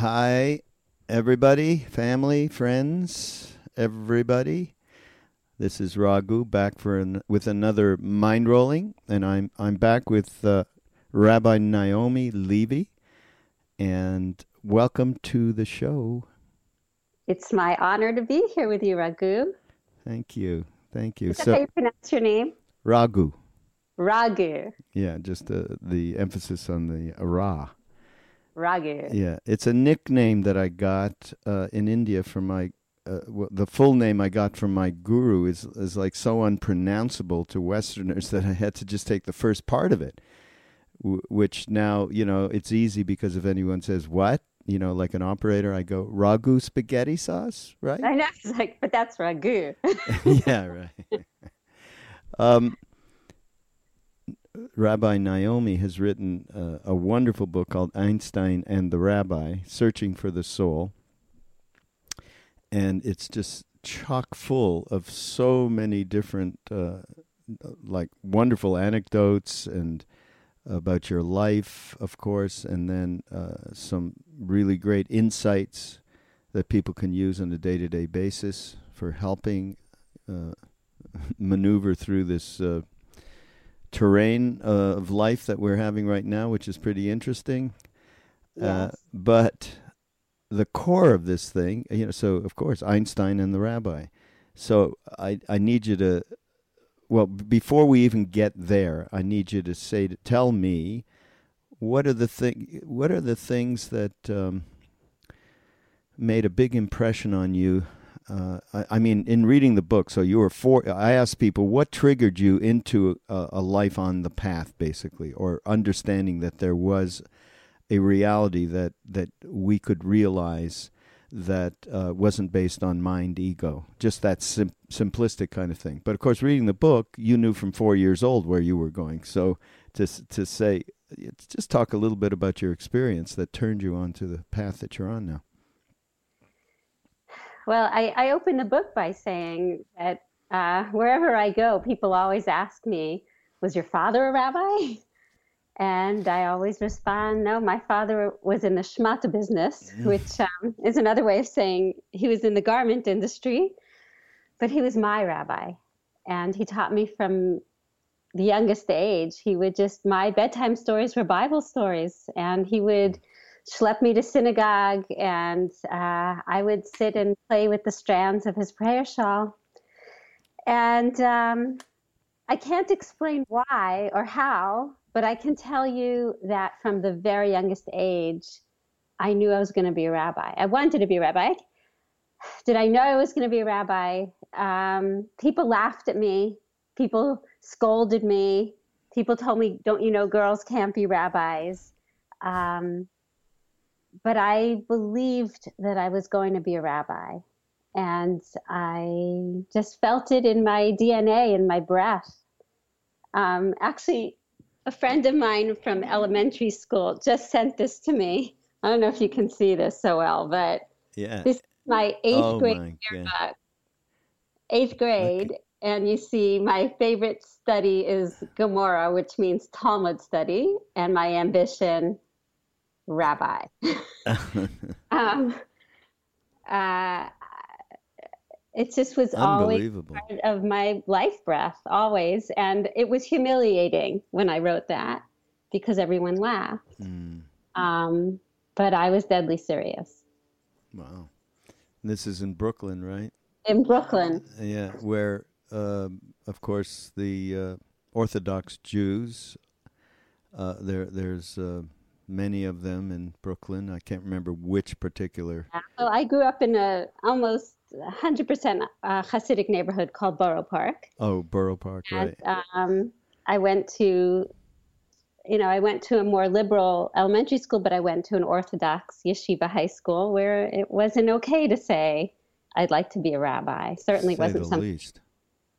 Hi, everybody, family, friends, everybody. This is Raghu back for an, with another Mindrolling, and I'm I'm back with uh, Rabbi Naomi Levy, and welcome to the show. It's my honor to be here with you, Raghu. Thank you, thank you. Is that so, how you pronounce your name? Raghu. Raghu. Yeah, just the the emphasis on the ra. Raghu. Yeah, it's a nickname that I got uh, in India from my. Uh, well, the full name I got from my guru is is like so unpronounceable to Westerners that I had to just take the first part of it, w- which now you know it's easy because if anyone says what you know like an operator, I go ragu spaghetti sauce, right? I know, it's like, but that's ragu. yeah, right. um, Rabbi Naomi has written uh, a wonderful book called Einstein and the Rabbi Searching for the Soul. And it's just chock full of so many different, uh, like, wonderful anecdotes and about your life, of course, and then uh, some really great insights that people can use on a day to day basis for helping uh, maneuver through this uh, terrain uh, of life that we're having right now, which is pretty interesting. Uh, yes. Uh, but the core of this thing, you know, so of course Einstein and the rabbi. So I I need you to, well, before we even get there, I need you to say to tell me, what are the thing what are the things that um, made a big impression on you uh, I, I, mean, in reading the book, so you were four. I asked people what triggered you into a, a, life on the path, basically, or understanding that there was a reality that that we could realize that uh, wasn't based on mind ego, just that sim- simplistic kind of thing. But of course, reading the book, you knew from four years old where you were going. So to to say, just talk a little bit about your experience that turned you onto the path that you're on now. Well, I, I open the book by saying that uh, wherever I go, people always ask me, Was your father a rabbi? And I always respond, No, my father was in the schmata business, mm. which um, is another way of saying he was in the garment industry, but he was my rabbi. And he taught me from the youngest age. He would just, my bedtime stories were Bible stories, and he would schlepped me to synagogue, and uh, I would sit and play with the strands of his prayer shawl. And um, I can't explain why or how, but I can tell you that from the very youngest age, I knew I was going to be a rabbi. I wanted to be a rabbi. Did I know I was going to be a rabbi? Um, people laughed at me. People scolded me. People told me, "Don't you know girls can't be rabbis?" Um, but I believed that I was going to be a rabbi, and I just felt it in my DNA, in my breath. Um, actually, a friend of mine from elementary school just sent this to me. I don't know if you can see this so well, but Yeah. this is my eighth Oh, grade my yearbook. Eighth grade, and you see my favorite study is Gemara, which means Talmud study, and my ambition, rabbi. um, uh, it just was always part of my life breath, always, and it was humiliating when I wrote that because everyone laughed. Mm, Um, but I was deadly serious wow. This is in Brooklyn, right? in Brooklyn. Yeah, where, um of course, the uh, Orthodox Jews. Uh, there, there's uh, many of them in Brooklyn. I can't remember which particular. Well, I grew up in a almost 100% uh, Hasidic neighborhood called Borough Park. Oh, Borough Park, right? Um, I went to, you know, I went to a more liberal elementary school, but I went to an Orthodox yeshiva high school where it wasn't okay to say, I'd like to be a rabbi. Certainly Say wasn't something. least.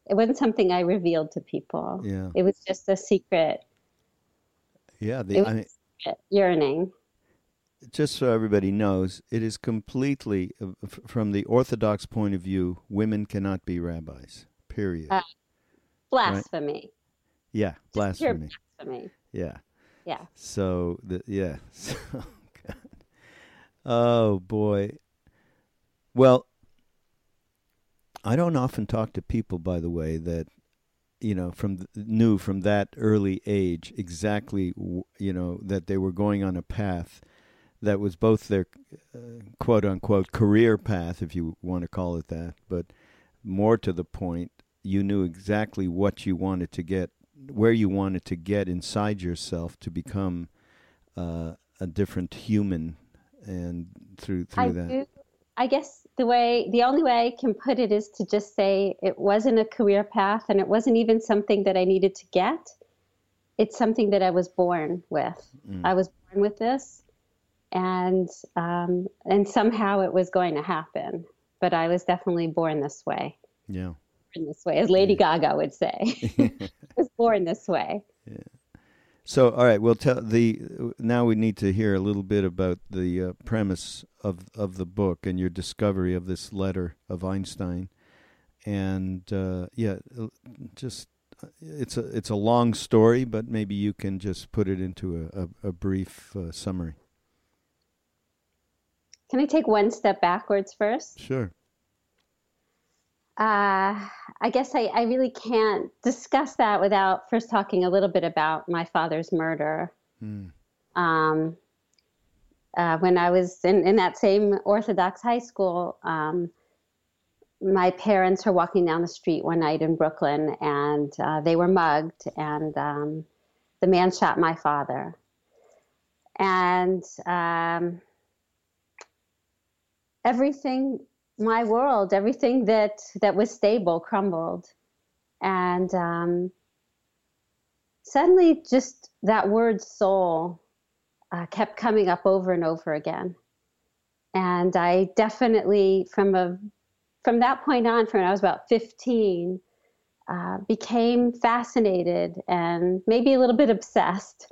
It wasn't something I revealed to people. Yeah, It was just a secret, yeah. The, it I mean, yearning. just so everybody knows, it is completely from the Orthodox point of view. Women cannot be rabbis. Period. Uh, Blasphemy. yeah, Just pure blasphemy. blasphemy. Yeah. Yeah. So the yeah. So, God. Oh boy. Well, I don't often talk to people, by the way, that you know from knew from that early age exactly you know that they were going on a path that was both their uh, quote unquote career path, if you want to call it that, but more to the point, you knew exactly what you wanted to get, where you wanted to get inside yourself to become uh, a different human, and through through I that. do. I guess the way, the only way I can put it is to just say it wasn't a career path and it wasn't even something that I needed to get. It's something that I was born with. Mm. I was born with this, and um, and somehow it was going to happen. But I was definitely born this way. Yeah. Born this way, as Lady Gaga would say. I was born this way. So, all right, we'll tell the now we need to hear a little bit about the uh, premise of of the book and your discovery of this letter of Einstein, and uh, yeah, just uh, it's a it's a long story, but maybe you can just put it into a a, a brief uh, summary. Can I take one step backwards first? Sure. Uh, I guess I, I really can't discuss that without first talking a little bit about my father's murder. Hmm. Um, uh, when I was in, in that same Orthodox high school, um, my parents were walking down the street one night in Brooklyn and uh, they were mugged, and um, the man shot my father. And um, everything my world, everything that that was stable crumbled, and um, suddenly just that word soul uh, kept coming up over and over again, and I definitely from a from that point on, from when I was about fifteen, uh, became fascinated and maybe a little bit obsessed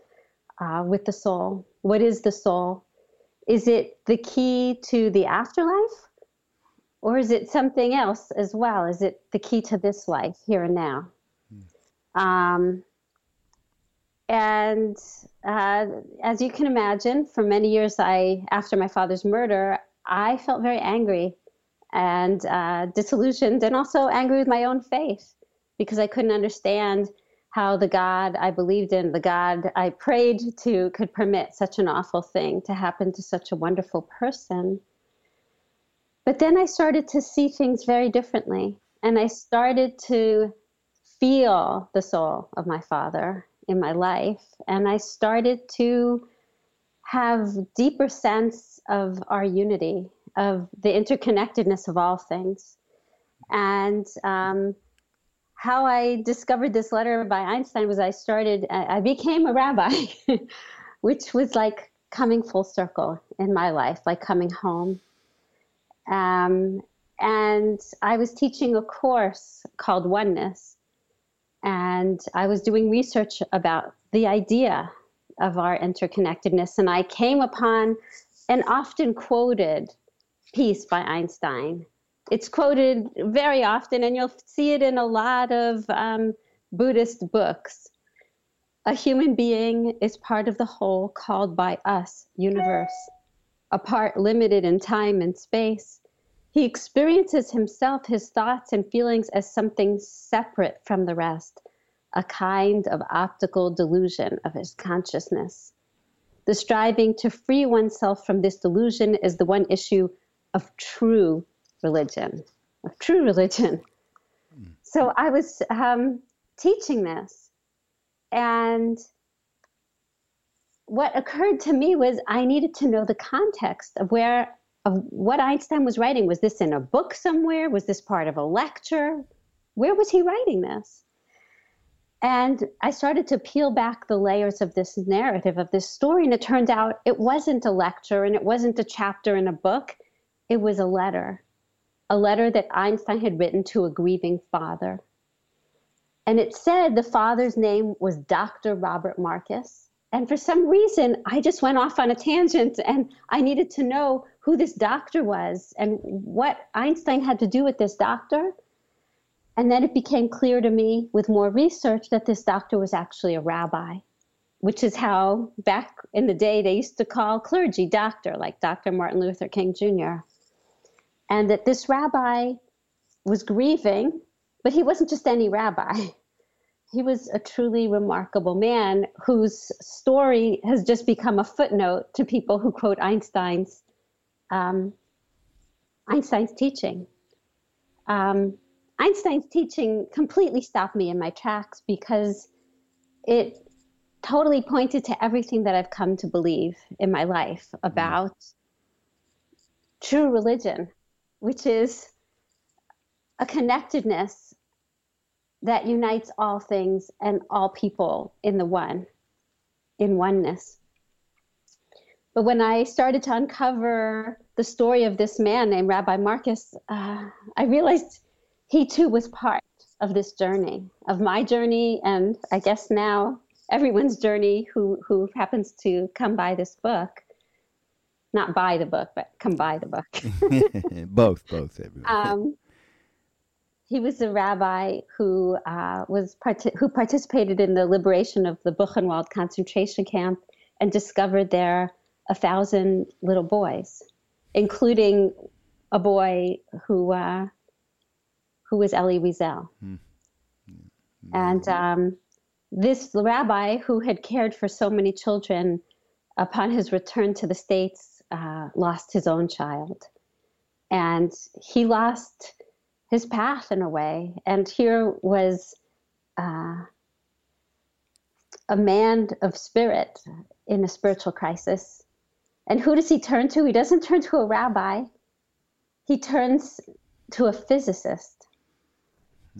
uh, with the soul. What is the soul? Is it the key to the afterlife? Or is it something else as well? Is it the key to this life here and now? Um, and uh, as you can imagine, for many years, I after my father's murder, I felt very angry and uh, disillusioned, and also angry with my own faith because I couldn't understand how the God I believed in, the God I prayed to, could permit such an awful thing to happen to such a wonderful person. But then I started to see things very differently. And I started to feel the soul of my father in my life. And I started to have deeper sense of our unity, of the interconnectedness of all things. And um, how I discovered this letter by Einstein was I started, I became a rabbi, which was like coming full circle in my life, like coming home. Um, and I was teaching a course called Oneness. And I was doing research about the idea of our interconnectedness. And I came upon an often quoted piece by Einstein. It's quoted very often, and you'll see it in a lot of um, Buddhist books. A human being is part of the whole called by us universe, a part limited in time and space. He experiences himself, his thoughts and feelings as something separate from the rest, a kind of optical delusion of his consciousness. The striving to free oneself from this delusion is the one issue of true religion, of true religion. Mm. So I was um, teaching this, and what occurred to me was I needed to know the context of where of what Einstein was writing. Was this in a book somewhere? Was this part of a lecture? Where was he writing this? And I started to peel back the layers of this narrative, of this story, and it turned out it wasn't a lecture and it wasn't a chapter in a book. It was a letter, a letter that Einstein had written to a grieving father. And it said the father's name was Dr. Robert Marcus. And for some reason, I just went off on a tangent and I needed to know who this doctor was and what Einstein had to do with this doctor. And then it became clear to me with more research that this doctor was actually a rabbi, which is how back in the day they used to call clergy doctor, like Dr. Martin Luther King Jr. And that this rabbi was grieving, but he wasn't just any rabbi. He was a truly remarkable man whose story has just become a footnote to people who quote Einstein's um, Einstein's teaching. Um, Einstein's teaching completely stopped me in my tracks because it totally pointed to everything that I've come to believe in my life about mm. true religion, which is a connectedness that unites all things and all people in the one, in oneness. But when I started to uncover the story of this man named Rabbi Marcus, uh, I realized he too was part of this journey, of my journey, and I guess now everyone's journey who, who happens to come by this book. Not buy the book, but come by the book. both, both, everyone. Um, he was a rabbi who uh, was part- who participated in the liberation of the Buchenwald concentration camp and discovered there a thousand little boys, including a boy who uh, who was Elie Wiesel. Mm. And um, this rabbi, who had cared for so many children, upon his return to the States, uh, lost his own child. And he lost his path in a way. And here was uh, a man of spirit in a spiritual crisis. And who does he turn to? He doesn't turn to a rabbi, he turns to a physicist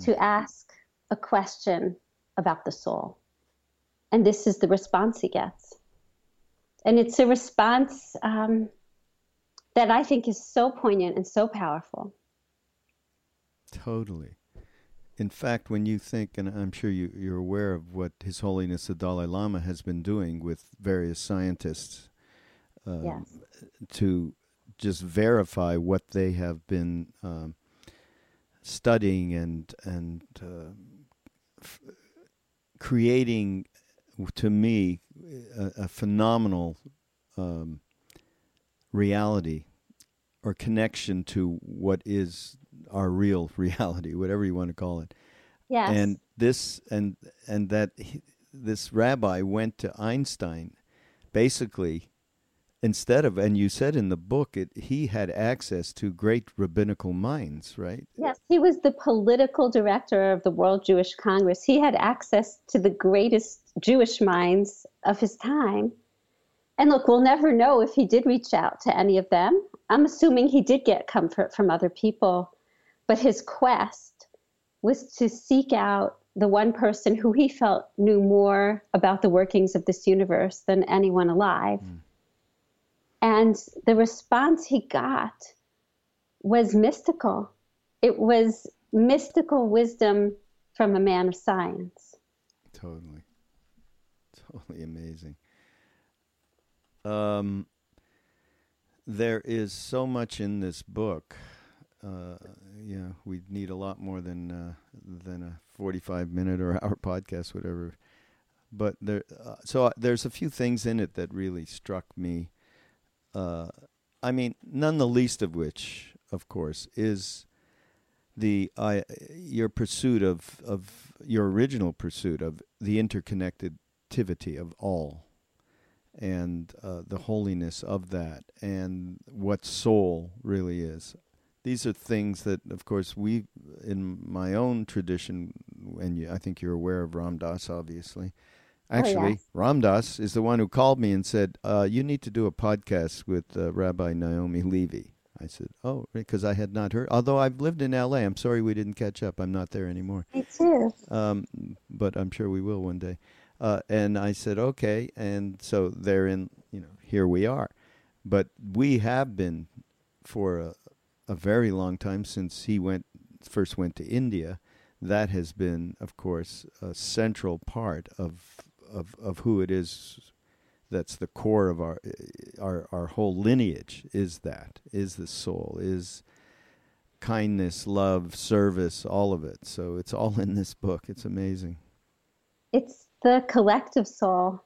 to ask a question about the soul. And this is the response he gets. And it's a response um, that I think is so poignant and so powerful. Totally. In fact, when you think, and I'm sure you, you're aware of what His Holiness the Dalai Lama has been doing with various scientists um, yes. to just verify what they have been um, studying and and uh, f- creating to me a, a phenomenal um, reality or connection to what is our real reality, whatever you want to call it. Yes. And this and and that he, this rabbi went to Einstein, basically instead of and you said in the book it he had access to great rabbinical minds right? Yes he was the political director of the world jewish congress. He had access to the greatest jewish minds of his time. And look we'll never know if he did reach out to any of them. I'm assuming he did get comfort from other people but his quest was to seek out the one person who he felt knew more about the workings of this universe than anyone alive mm and the response he got was mystical. It was mystical wisdom from a man of science. Totally. Totally amazing. Um, there is so much in this book. Uh, yeah, we need a lot more than uh, than a forty-five minute or hour podcast, whatever. But there, uh, so there's a few things in it that really struck me uh, I mean, none the least of which, of course, is the uh, your pursuit of of your original pursuit of the interconnectivity of all, and uh, the holiness of that, and what soul really is. These are things that, of course, we in my own tradition, and you, I think you're aware of Ram Dass, obviously Actually, oh, yes. Ram Dass is the one who called me and said, uh, "You need to do a podcast with uh, Rabbi Naomi Levy." I said, "Oh, because I had not heard. Although I've lived in L.A., I'm sorry we didn't catch up. I'm not there anymore. Me too. Um, but I'm sure we will one day." Uh, and I said, "Okay." And so therein, you know, here we are. But we have been for a, a very long time since he went first went to India. That has been, of course, a central part of of of who it is that's the core of our our our whole lineage is that is the soul is kindness love service all of it. So it's all in this book. It's amazing. It's the collective soul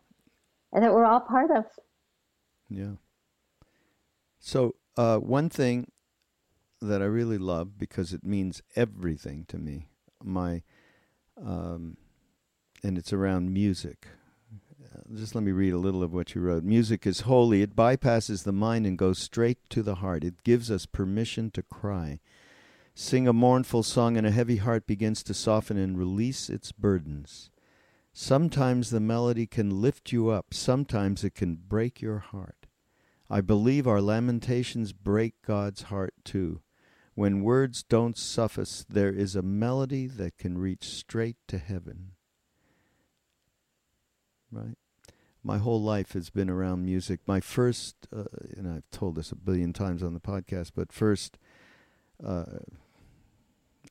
that we're all part of. Yeah. So uh, one thing that I really love because it means everything to me my um, and it's around music. Uh, just let me read a little of what you wrote. Music is holy. It bypasses the mind and goes straight to the heart. It gives us permission to cry. Sing a mournful song, and a heavy heart begins to soften and release its burdens. Sometimes the melody can lift you up, sometimes it can break your heart. I believe our lamentations break God's heart too. When words don't suffice, there is a melody that can reach straight to heaven right? My whole life has been around music. My first, uh, and I've told this a billion times on the podcast, but first uh,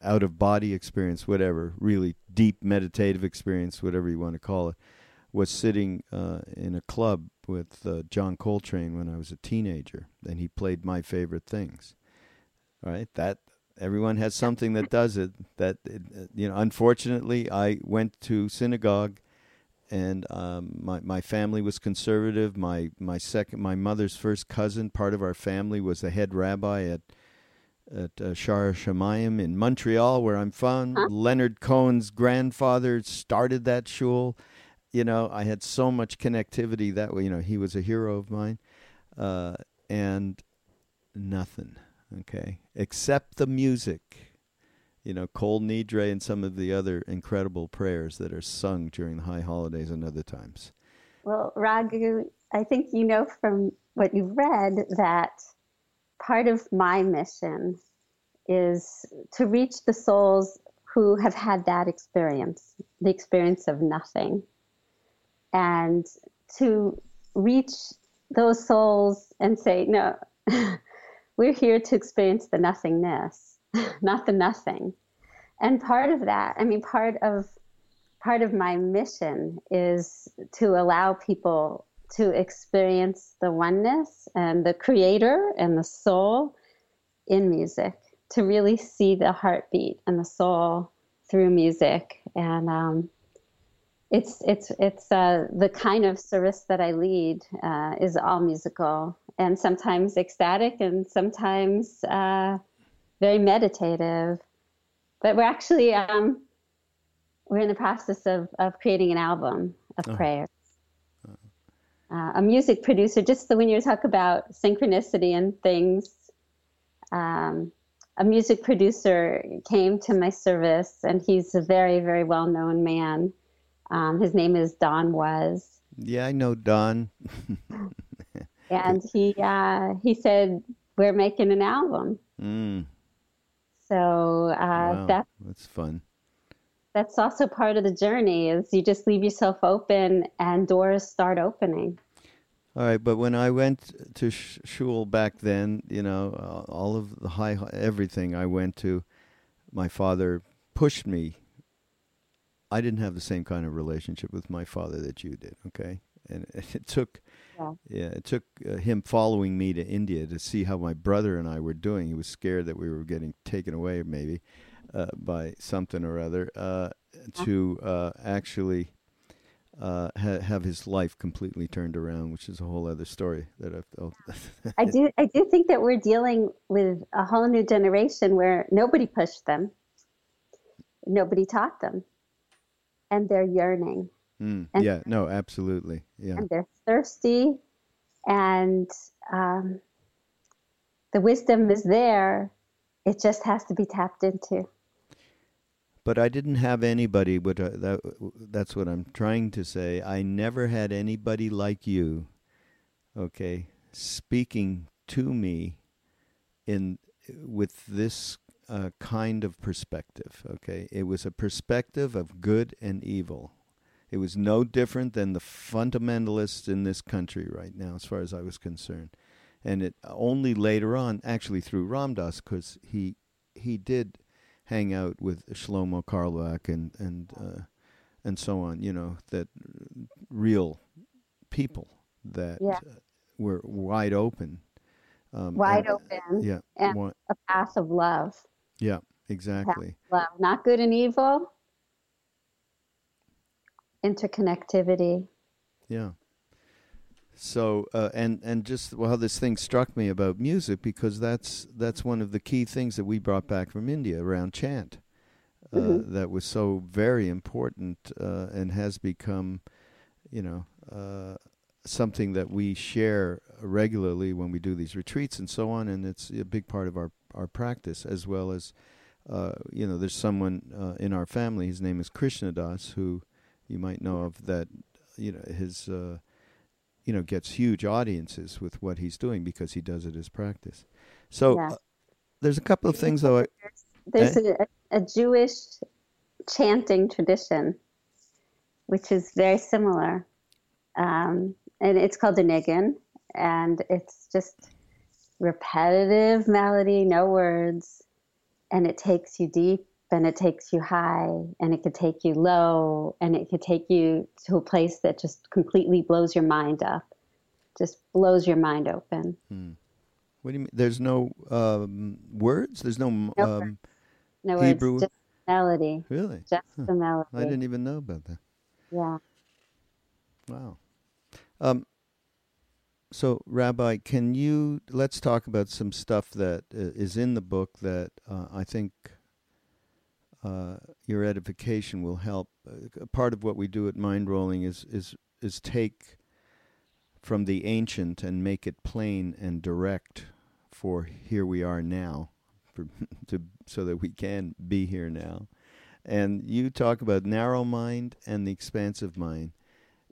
out of body experience, whatever, really deep meditative experience, whatever you want to call it, was sitting uh, in a club with uh, John Coltrane when I was a teenager, and he played my favorite things. Right, that everyone has something that does it. That uh, you know, unfortunately, I went to synagogue and um, my my family was conservative. My my second my mother's first cousin, part of our family, was the head rabbi at at uh, Shaar Hashomayim in Montreal, where I'm from. Huh? Leonard Cohen's grandfather started that shul. You know, I had so much connectivity that way. You know, he was a hero of mine, uh, and nothing. Okay, except the music you know, Kol Nidre and some of the other incredible prayers that are sung during the high holidays and other times. Well, Raghu, I think you know from what you've read that part of my mission is to reach the souls who have had that experience, the experience of nothing, and to reach those souls and say, no, we're here to experience the nothingness not the nothing. And part of that, I mean, part of part of my mission is to allow people to experience the oneness and the creator and the soul in music, to really see the heartbeat and the soul through music. And um, it's it's it's uh, the kind of service that I lead uh, is all musical and sometimes ecstatic and sometimes uh, very meditative. But we're actually um, we're in the process of, of creating an album of oh. prayers. uh, a music producer. Just so when you talk about synchronicity and things, um, a music producer came to my service, and he's a very, very well known man. Um, his name is Don Was. Yeah, I know Don. and he uh, he said we're making an album. Mm. So uh, Wow, that that's fun. that's also part of the journey. Is you just leave yourself open, and doors start opening. All right, but when I went to sh- shul back then, you know, uh, all of the high, everything I went to, my father pushed me. I didn't have the same kind of relationship with my father that you did, okay? And it took, Yeah. yeah, it took uh, him following me to India to see how my brother and I were doing. He was scared that we were getting taken away, maybe, uh, by something or other, uh, to uh, actually uh, ha- have his life completely turned around, which is a whole other story that I've. Oh, I do I do think that we're dealing with a whole new generation where nobody pushed them, nobody taught them, and they're yearning Mm, yeah, no, absolutely, yeah, and they're thirsty, and um, the wisdom is there. It just has to be tapped into. but I didn't have anybody. But uh, that that's what I'm trying to say. I never had anybody like you, okay, speaking to me in with this uh, kind of perspective. Okay, it was a perspective of good and evil. It was no different than the fundamentalists in this country right now, as far as I was concerned. And it only later on, actually through Ram Dass, because he he did hang out with Shlomo Carlebach and and uh, and so on. You know that real people that Yeah. uh, were wide open. Um, Wide and- open Yeah. and- A path of love, yeah. Exactly. love, not good and evil. Interconnectivity. Yeah. So uh, and and just well, how this thing struck me about music because that's that's one of the key things that we brought back from India around chant. Uh, Mhm. That was so very important uh, and has become, you know, uh, something that we share regularly when we do these retreats and so on. And it's a big part of our our practice as well as, uh, you know, there's someone uh, in our family. His name is Krishna Das, who you might know of that you know his uh, you know gets huge audiences with what he's doing because he does it as practice. So Yeah. uh, there's a couple of things though. I, There's Eh? a, a Jewish chanting tradition, which is very similar. Um, and it's called the niggun, and it's just repetitive melody, no words, and it takes you deep and it takes you high and it could take you low and it could take you to a place that just completely blows your mind up, just blows your mind open. hmm. what do you mean? There's no um, words. There's no No um, No Hebrew- words, just melody, really. just the melody. I didn't even know about that. Yeah. Wow. Um, so, Rabbi, can you let's talk about some stuff that uh, in the book that uh, I think uh, your edification will help. Uh, part of what we do at Mindrolling is is is take from the ancient and make it plain and direct for here we are now, for, to so that we can be here now. And you talk about narrow mind and the expansive mind.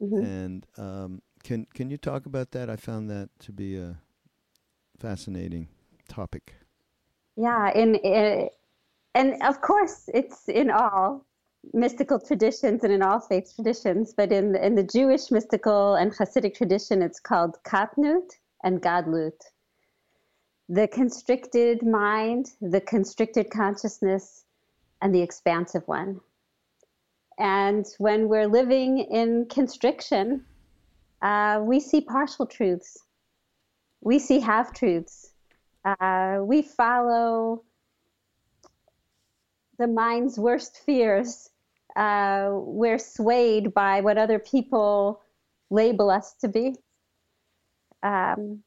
Mhm. And um, can can you talk about that? I found that to be a fascinating topic. Yeah, in, in and of course it's in all mystical traditions and in all faith traditions, but in the, in the Jewish mystical and Hasidic tradition, it's called katnut and gadlut. The constricted mind, the constricted consciousness, and the expansive one. And when we're living in constriction, uh, we see partial truths. We see half truths uh, we follow the mind's worst fears. Uh, we're swayed by what other people label us to be. Um,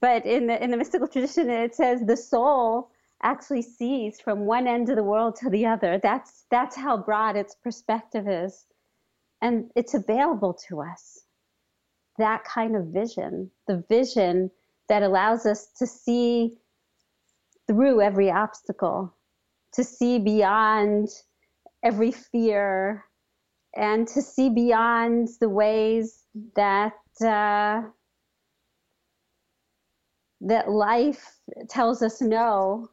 but in the in the mystical tradition, it says the soul actually sees from one end of the world to the other. That's that's how broad its perspective is, and it's available to us. that kind of vision, the vision that allows us to see through every obstacle, to see beyond every fear, and to see beyond the ways that uh, that life tells us no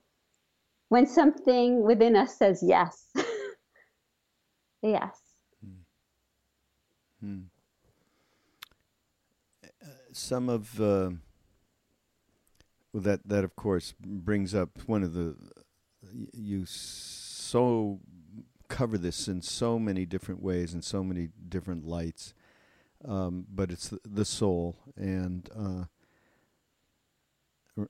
when something within us says yes. yes. Hmm. Uh, some of uh, that that of course brings up one of the you so cover this in so many different ways and so many different lights, um, but it's the, soul and. Uh,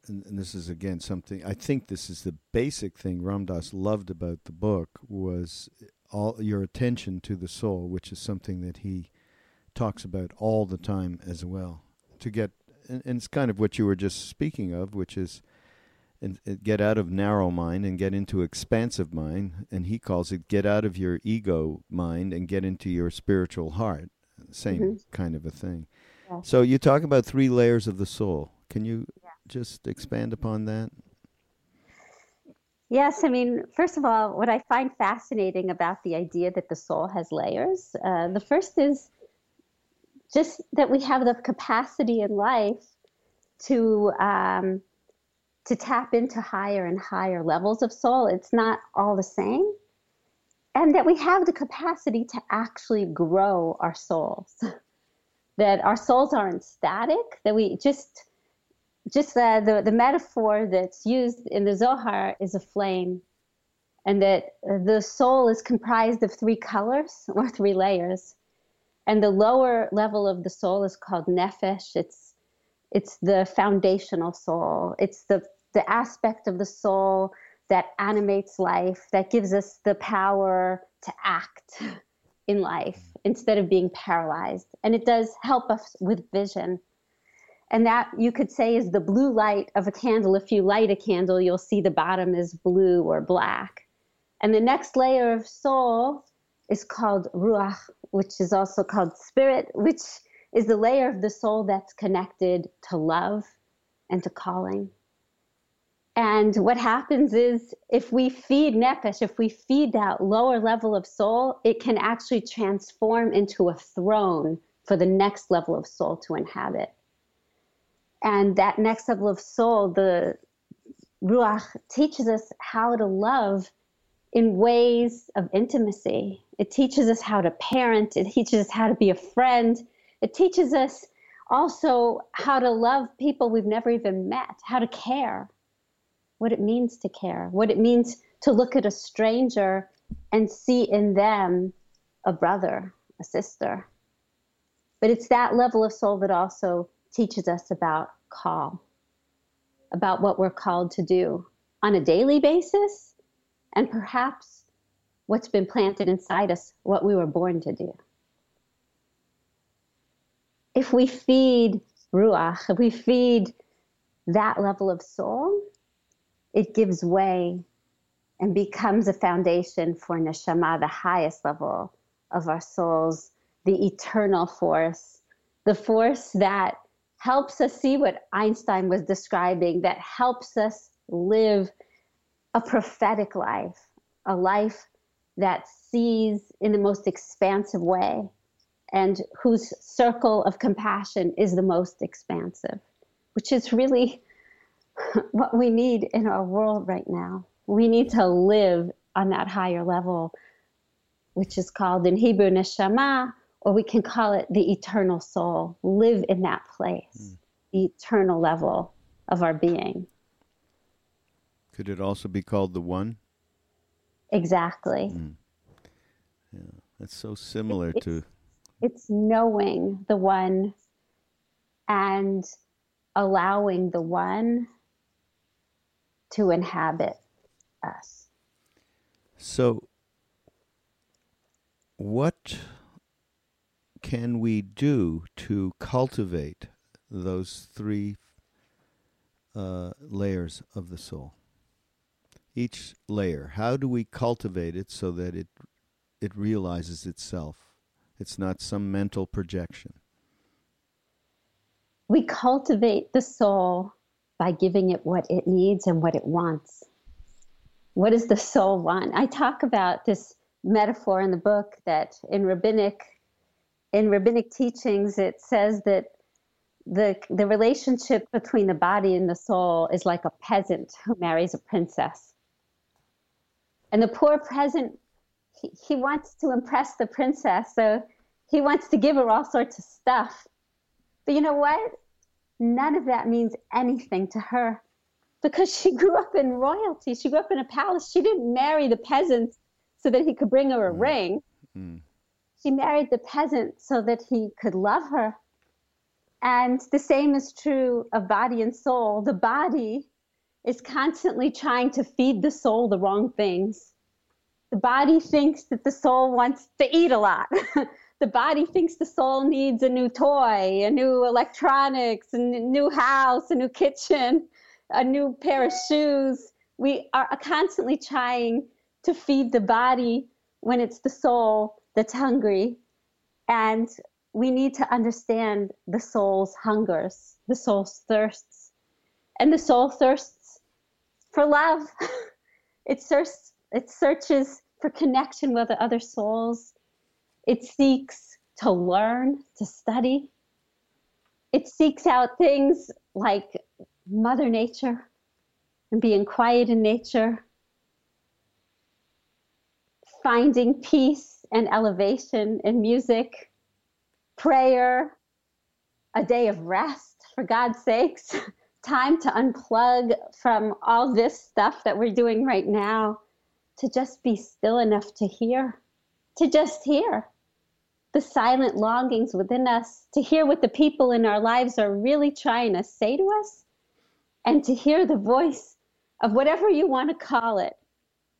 and, and, this is again something I think this is the basic thing Ram Dass loved about the book was all your attention to the soul, which is something that he talks about all the time as well. To get and, and it's kind of what you were just speaking of, which is and, and get out of narrow mind and get into expansive mind, and he calls it get out of your ego mind and get into your spiritual heart. Same mm-hmm. kind of a thing. Yeah. So you talk about three layers of the soul. Can you yeah. just expand upon that? Yes, I mean, first of all, what I find fascinating about the idea that the soul has layers, uh, the first is just that we have the capacity in life to um, to tap into higher and higher levels of soul. It's not all the same, and that we have the capacity to actually grow our souls. that our souls aren't static. That we just just the, the, the metaphor that's used in the Zohar is a flame, and that the soul is comprised of three colors or three layers and the lower level of the soul is called nefesh it's it's the foundational soul it's the the aspect of the soul that animates life that gives us the power to act in life instead of being paralyzed. And it does help us with vision. And that you could say is the blue light of a candle. If you light a candle you'll see the bottom is blue or black. And the next layer of soul is called ruach, which is also called spirit, which is the layer of the soul that's connected to love and to calling. And what happens is if we feed nefesh, if we feed that lower level of soul, it can actually transform into a throne for the next level of soul to inhabit. And that next level of soul, the Ruach, teaches us how to love in ways of intimacy. It teaches us how to parent, it teaches us how to be a friend, it teaches us also how to love people we've never even met, how to care, what it means to care, what it means to look at a stranger and see in them a brother, a sister. But it's that level of soul that also teaches us about call, about what we're called to do on a daily basis and perhaps what's been planted inside us, what we were born to do. If we feed Ruach, if we feed that level of soul, it gives way and becomes a foundation for neshama, the highest level of our souls, the eternal force, the force that helps us see what Einstein was describing, that helps us live a prophetic life, a life that sees in the most expansive way and whose circle of compassion is the most expansive, which is really what we need in our world right now. We need to live on that higher level, which is called in Hebrew neshama, or we can call it the eternal soul. Live in that place, mm. the eternal level of our being. Could it also be called the one? Exactly. Mm. Yeah, that's so similar it's, to. It's knowing the one and allowing the one to inhabit us. So, what can we do to cultivate those three uh, layers of the soul? each layer? How do we cultivate it so that it it realizes itself? It's not some mental projection. we cultivate the soul by giving it what it needs and what it wants. What does the soul want? I talk about this metaphor in the book that in rabbinic in rabbinic teachings it says that the the relationship between the body and the soul is like a peasant who marries a princess. And the poor peasant he, he wants to impress the princess, so he wants to give her all sorts of stuff. But you know what? None of that means anything to her because she grew up in royalty. She grew up in a palace. She didn't marry the peasants so that he could bring her a mm. ring. Mm. She married the peasant so that he could love her. And the same is true of body and soul. The body is constantly trying to feed the soul the wrong things. The body thinks that the soul wants to eat a lot. the body thinks the soul needs a new toy, a new electronics, a new house, a new kitchen, a new pair of shoes. We are uh, constantly trying to feed the body when it's the soul that's hungry. And we need to understand the soul's hungers, the soul's thirsts. And the soul thirsts for love. it, search, it searches for connection with other souls it seeks to learn, to study. It seeks out things like Mother Nature and being quiet in nature, finding peace and elevation in music, prayer, a day of rest, for God's sakes, time to unplug from all this stuff that we're doing right now, to just be still enough to hear, to just hear the silent longings within us, to hear what the people in our lives are really trying to say to us, and to hear the voice of whatever you want to call it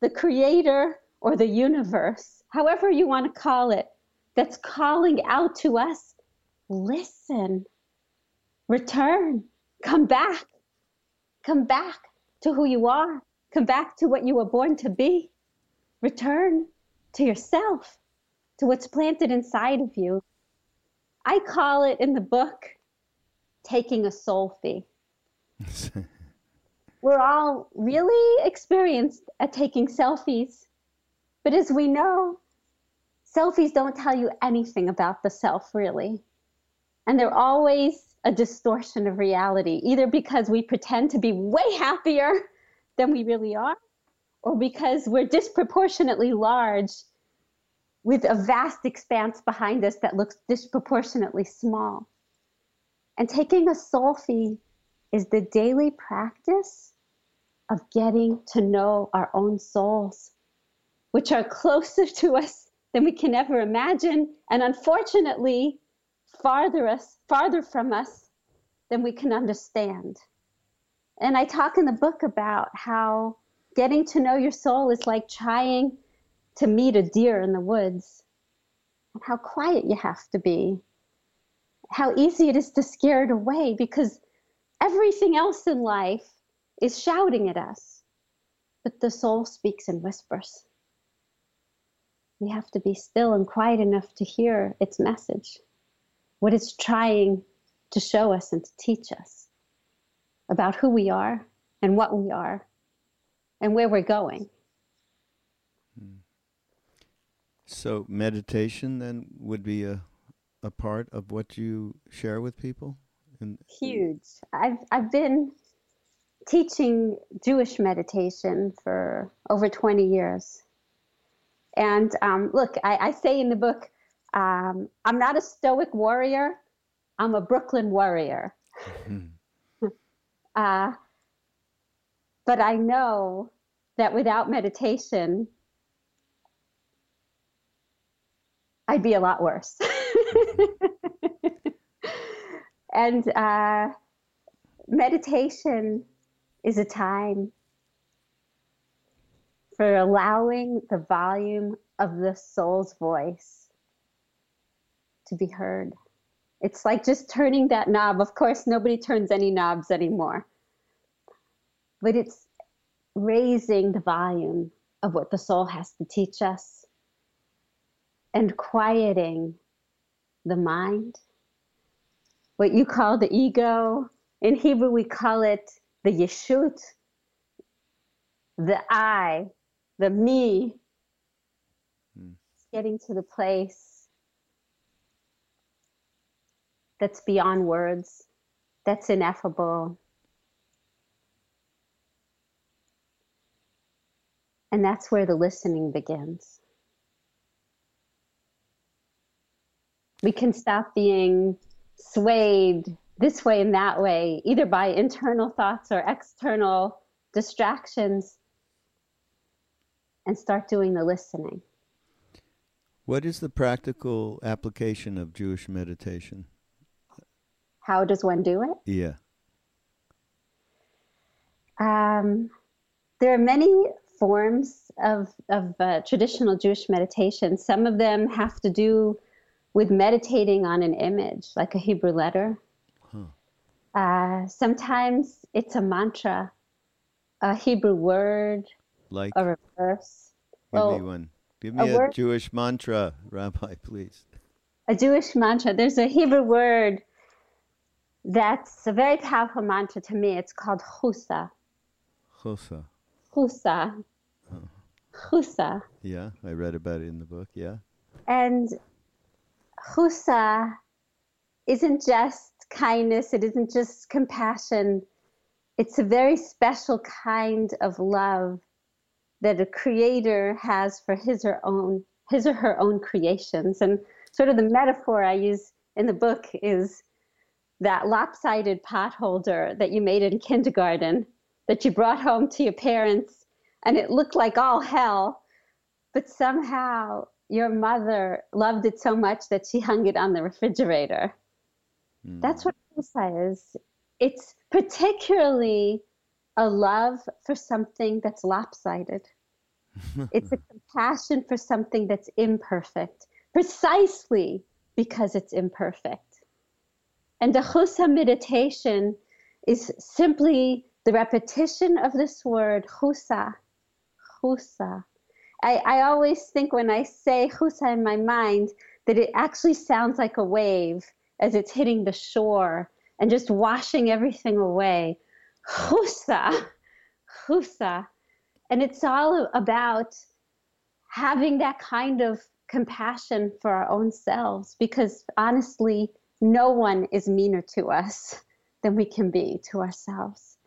the creator or the universe, however you want to call it, that's calling out to us listen, return, come back, come back to who you are, come back to what you were born to be, return to yourself to what's planted inside of you. I call it in the book taking a soul fee. We're all really experienced at taking selfies. But as we know, selfies don't tell you anything about the self, really. And they're always a distortion of reality, either because we pretend to be way happier than we really are, or because we're disproportionately large with a vast expanse behind us that looks disproportionately small. And taking a soul fee is the daily practice of getting to know our own souls, which are closer to us than we can ever imagine, and unfortunately, farther us, farther from us than we can understand. And I talk in the book about how getting to know your soul is like trying to meet a deer in the woods, and how quiet you have to be, how easy it is to scare it away because everything else in life is shouting at us, but the soul speaks in whispers. We have to be still and quiet enough to hear its message, what it's trying to show us and to teach us about who we are and what we are and where we're going. So meditation then would be a a part of what you share with people. Huge. I've I've been teaching Jewish meditation for over 20 years. And um, look, I, I, say in the book, um, I'm not a stoic warrior. I'm a Brooklyn warrior. Mm-hmm. uh, but I know that without meditation, I'd be a lot worse. and uh, meditation is a time for allowing the volume of the soul's voice to be heard. It's like just turning that knob. Of course, nobody turns any knobs anymore. But it's raising the volume of what the soul has to teach us and quieting the mind what you call the ego. In Hebrew, we call it the yeshut, the I, the me. Hmm. Getting to the place that's beyond words, that's ineffable. And that's where the listening begins. We can stop being swayed this way and that way, either by internal thoughts or external distractions, and start doing the listening. What is the practical application of Jewish meditation? How does one do it? Yeah. Um, there are many forms of, of uh, traditional Jewish meditation. Some of them have to do with meditating on an image, like a Hebrew letter. Huh. Uh, sometimes it's a mantra, a Hebrew word, like a verse. Give well, me one. Give me a, a Jewish mantra, Rabbi, please. A Jewish mantra. There's a Hebrew word that's a very powerful mantra to me. It's called chusa. Chusa. Chusa. Oh. Chusa. Yeah, I read about it in the book. Yeah. And chusa isn't just kindness, it isn't just compassion. It's a very special kind of love that a creator has for his or own his or her own creations. And sort of the metaphor I use in the book is that lopsided pot holder that you made in kindergarten that you brought home to your parents and it looked like all hell, but somehow your mother loved it so much that she hung it on the refrigerator. Mm. That's what chusa is. It's particularly a love for something that's lopsided. it's a compassion for something that's imperfect, precisely because it's imperfect. And the chusa meditation is simply the repetition of this word, chusa, chusa, I, I always think when I say chusa in my mind that it actually sounds like a wave as it's hitting the shore and just washing everything away. Chusa, chusa. And it's all about having that kind of compassion for our own selves because honestly, no one is meaner to us than we can be to ourselves.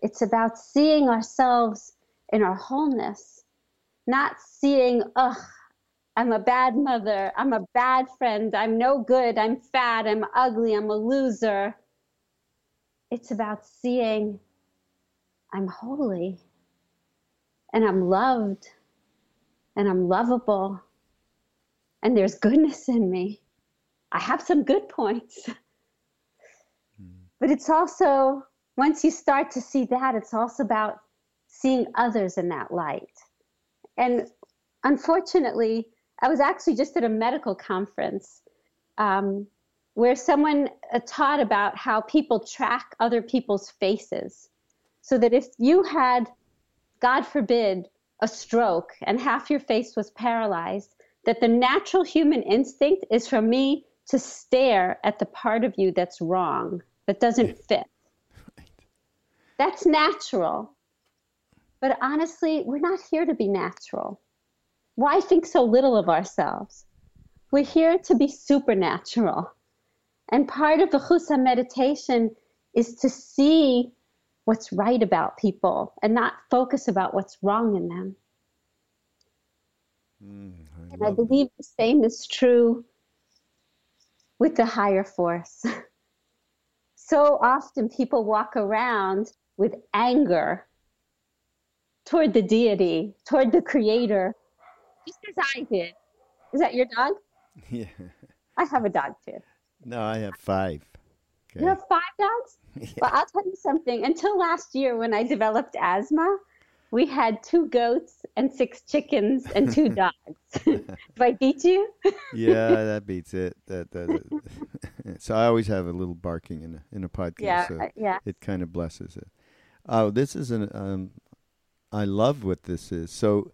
It's about seeing ourselves in our wholeness not seeing, ugh, I'm a bad mother, I'm a bad friend, I'm no good, I'm fat, I'm ugly, I'm a loser. It's about seeing I'm holy and I'm loved and I'm lovable and there's goodness in me. I have some good points. But it's also, once you start to see that, it's also about seeing others in that light and unfortunately, I was actually just at a medical conference um, where someone uh, taught about how people track other people's faces. So that if you had, God forbid, a stroke and half your face was paralyzed, that the natural human instinct is for me to stare at the part of you that's wrong, that doesn't fit. That's natural. But honestly, we're not here to be natural. Why think so little of ourselves? We're here to be supernatural. And part of the chusa meditation is to see what's right about people and not focus about what's wrong in them. Mm, I and I believe that. the same is true with the higher force. so often people walk around with anger toward the deity, toward the creator, just as I did. Is that your dog? Yeah. I have a dog too. No, I have five. Okay. You have five dogs? yeah. Well, I'll tell you something. Until last year, when I developed asthma, we had two goats and six chickens and two dogs. Do I beat you? yeah, that beats it. That, that, that. so I always have a little barking in a in a podcast. Yeah, so yeah. It kind of blesses it. Oh, this is an um, I love what this is. So,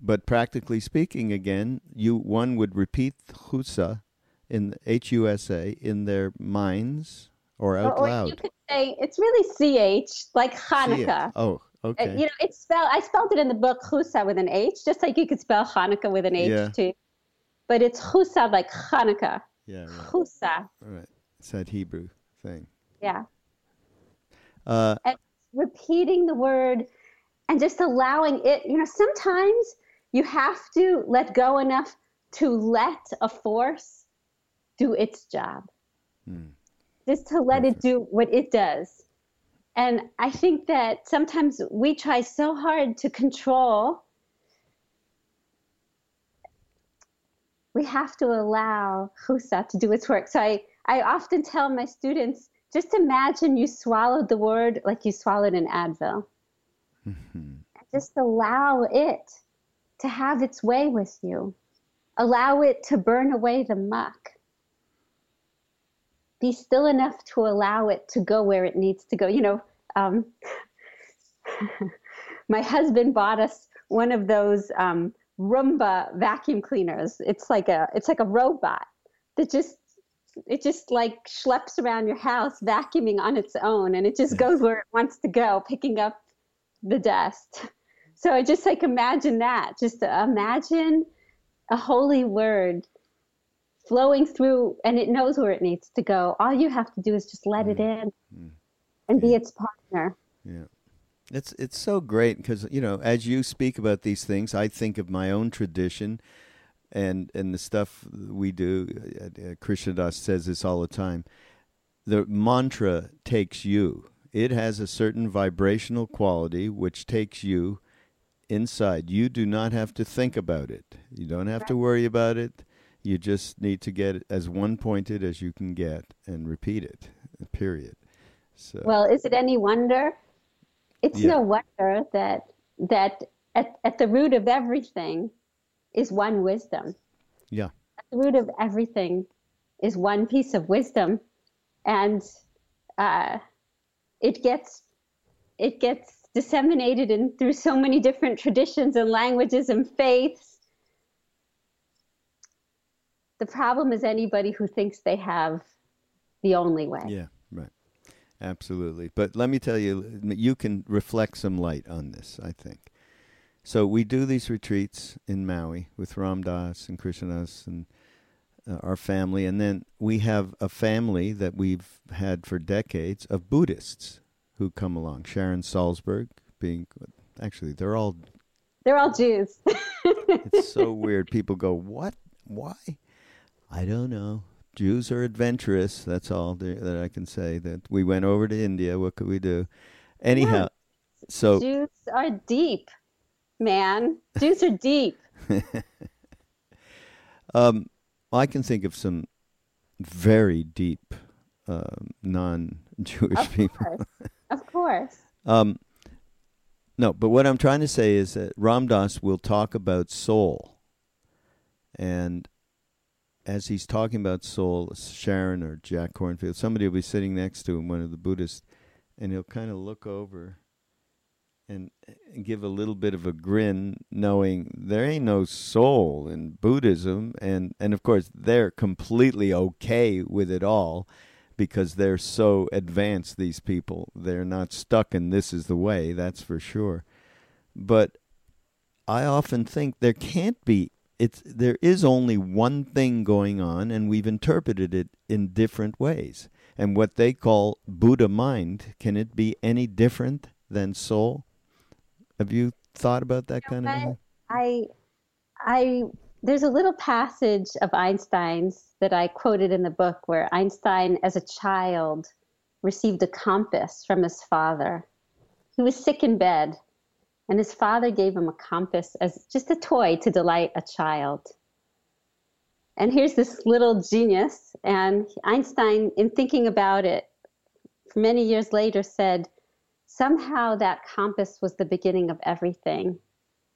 but practically speaking, again, you one would repeat chusa, in H U S A in their minds or out or, or loud? you could say it's really ch like Hanukkah. Oh, Uh, okay. You know, it's spelled. I spelled it in the book Chusa with an H, just like you could spell Hanukkah with an H Yeah. too. But it's Chusa like Hanukkah. yeah, right. Chusa. Right. It's that Hebrew thing. Yeah. Uh, and repeating the word and just allowing it you know sometimes you have to let go enough to let a force do its job. Hmm. just to let it do what it does. And i think that sometimes we try so hard to control. We have to allow husa to do its work. So i, I often tell my students just imagine you swallowed the word like you swallowed an Advil. Just allow it to have its way with you. Allow it to burn away the muck. Be still enough to allow it to go where it needs to go. You know, um, my husband bought us one of those um, Roomba vacuum cleaners. It's like a it's like a robot that just it just like schleps around your house vacuuming on its own and it just goes where it wants to go picking up the dust so i just like imagine that just imagine a holy word flowing through and it knows where it needs to go all you have to do is just let it in and be its partner Yeah. It's it's so great because you know as you speak about these things, I think of my own tradition, and and the stuff we do. Uh, uh, Krishna Das says this all the time. The mantra takes you. It has a certain vibrational quality which takes you inside. You do not have to think about it. You don't have to worry about it. You just need to get it as one pointed as you can get and repeat it. Period. So well is it any wonder it's Yeah. no wonder that that at, at the root of everything is one wisdom yeah. at the root of everything is one piece of wisdom and uh, it gets it gets disseminated in through so many different traditions and languages and faiths the problem is anybody who thinks they have the only way Yeah, right. Absolutely. But let me tell you, you can reflect some light on this, I think. So we do these retreats in Maui with Ram Dass and Krishna Das and uh, our family. And then we have a family that we've had for decades of Buddhists who come along. Sharon Salzberg being, actually, they're all, they're all jews it's so weird. People go, what? Why? I don't know. Jews are adventurous. That's all that I can say. That we went over to India. What could we do? Anyhow, so jews are deep man jews are deep um, I can think of some very deep um, non-Jewish of people. course of course Um, no, but what I'm trying to say is that Ram Dass will talk about soul. And as he's talking about soul, Sharon or Jack Kornfield, somebody will be sitting next to him, one of the Buddhists, and he'll kind of look over and, give a little bit of a grin, knowing there ain't no soul in Buddhism. And, and of course, they're completely okay with it all because they're so advanced these people. They're not stuck in this is the way that's for sure. But i often think there can't be it's there is only one thing going on and we've interpreted it in different ways. And what they call buddha mind can it be any different than soul have you thought about that kind of thing I, I, there's a little passage of Einstein's that I quoted in the book where Einstein, as a child, received a compass from his father. He was sick in bed, and his father gave him a compass as just a toy to delight a child. And here's this little genius, and Einstein, in thinking about it, many years later, said, Somehow that compass was the beginning of everything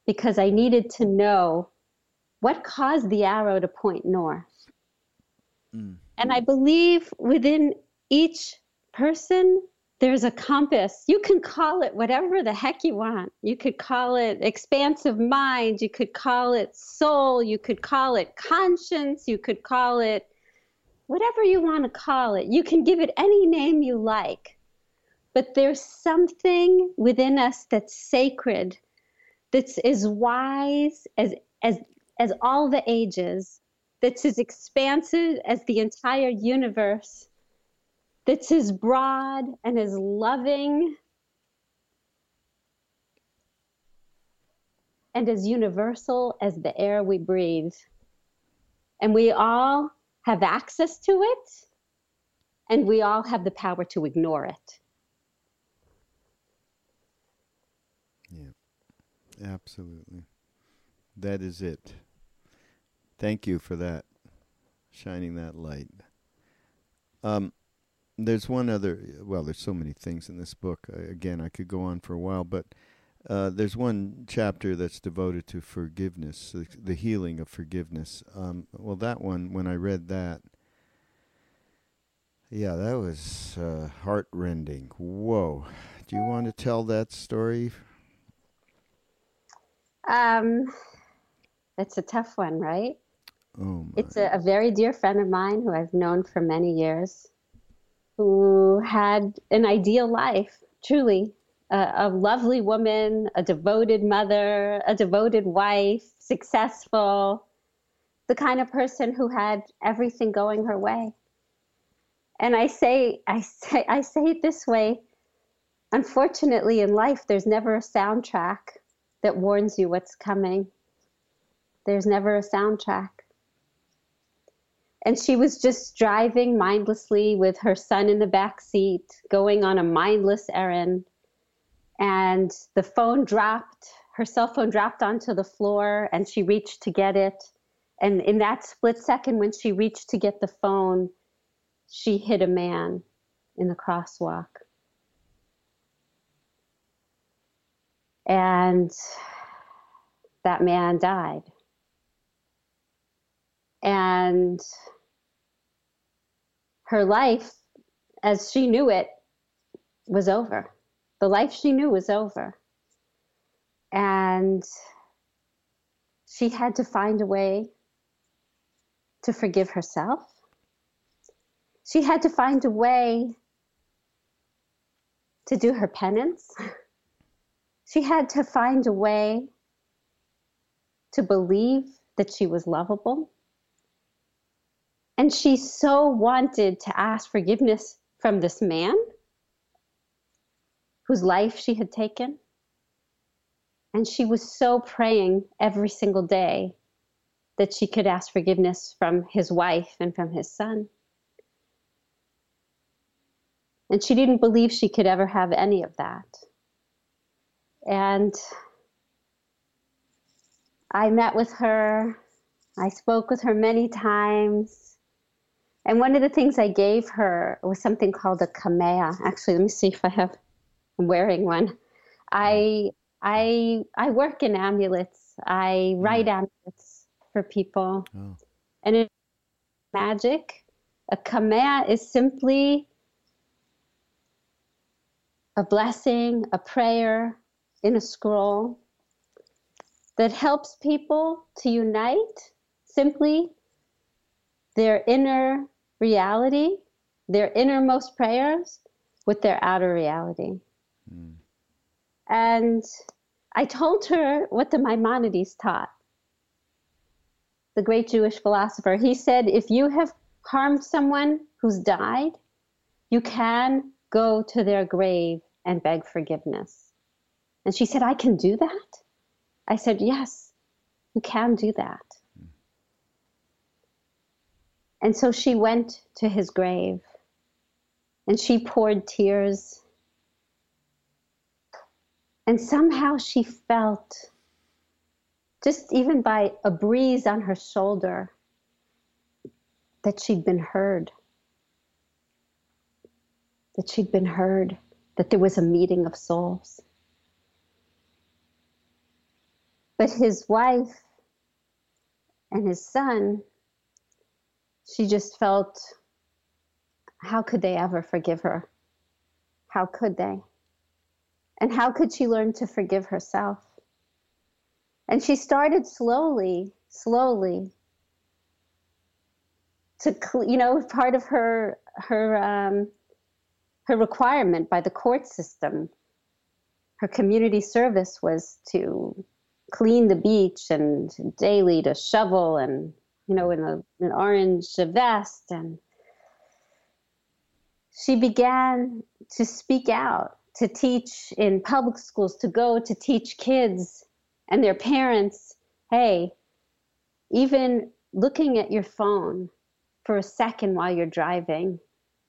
because I needed to know what caused the arrow to point north. Mm-hmm. And I believe within each person, there's a compass. You can call it whatever the heck you want. You could call it expansive mind. You could call it soul. You could call it conscience. You could call it whatever you want to call it. You can give it any name you like. But there's something within us that's sacred, that's as wise as, as, as all the ages, that's as expansive as the entire universe, that's as broad and as loving and as universal as the air we breathe. And we all have access to it, and we all have the power to ignore it. Yeah, absolutely. That is it. Thank you for that, shining that light. Um, there's one other. Well, there's so many things in this book. Uh, again, I could go on for a while, but uh, there's one chapter that's devoted to forgiveness, the, the healing of forgiveness. Um, well, that one, when I read that, yeah, that was uh, heartrending. Whoa. Do you want to tell that story? Um, it's a tough one, right? Oh, my. It's a, a very dear friend of mine who I've known for many years, who had an ideal life, truly a, a lovely woman, a devoted mother, a devoted wife, successful, the kind of person who had everything going her way. And I say, I say, I say it this way. Unfortunately, in life, there's never a soundtrack that warns you what's coming. There's never a soundtrack. And she was just driving mindlessly with her son in the back seat, going on a mindless errand and the phone dropped her cell phone dropped onto the floor and she reached to get it and in that split second when she reached to get the phone she hit a man in the crosswalk and that man died and her life as she knew it was over the life she knew was over. And she had to find a way to forgive herself. She had to find a way to do her penance. She had to find a way to believe that she was lovable. And she so wanted to ask forgiveness from this man whose life she had taken. And she was so praying every single day that she could ask forgiveness from his wife and from his son. And she didn't believe she could ever have any of that. And I met with her, I spoke with her many times. And one of the things I gave her was something called a kamea. Actually, let me see if I have I'm wearing one. I I I work in amulets. I write mm. amulets for people, oh. and it's magic. A kamea is simply a blessing, a prayer in a scroll that helps people to unite simply their inner reality, their innermost prayers with their outer reality. Mm. And I told her what the Maimonides taught, the great Jewish philosopher. He said, if you have harmed someone who's died, you can go to their grave and beg forgiveness. And she said, I can do that? I said, Yes, you can do that. And so she went to his grave and she poured tears and somehow she felt, just even by a breeze on her shoulder, that she'd been heard. That she'd been heard, that there was a meeting of souls. But his wife and his son, she just felt, how could they ever forgive her? How could they? And how could she learn to forgive herself? And she started slowly, slowly to you know part of her her um, her requirement by the court system her community service was to clean the beach and daily to shovel and you know in a, an orange vest. And she began to speak out to teach in public schools to go to teach kids and their parents hey even looking at your phone for a second while you're driving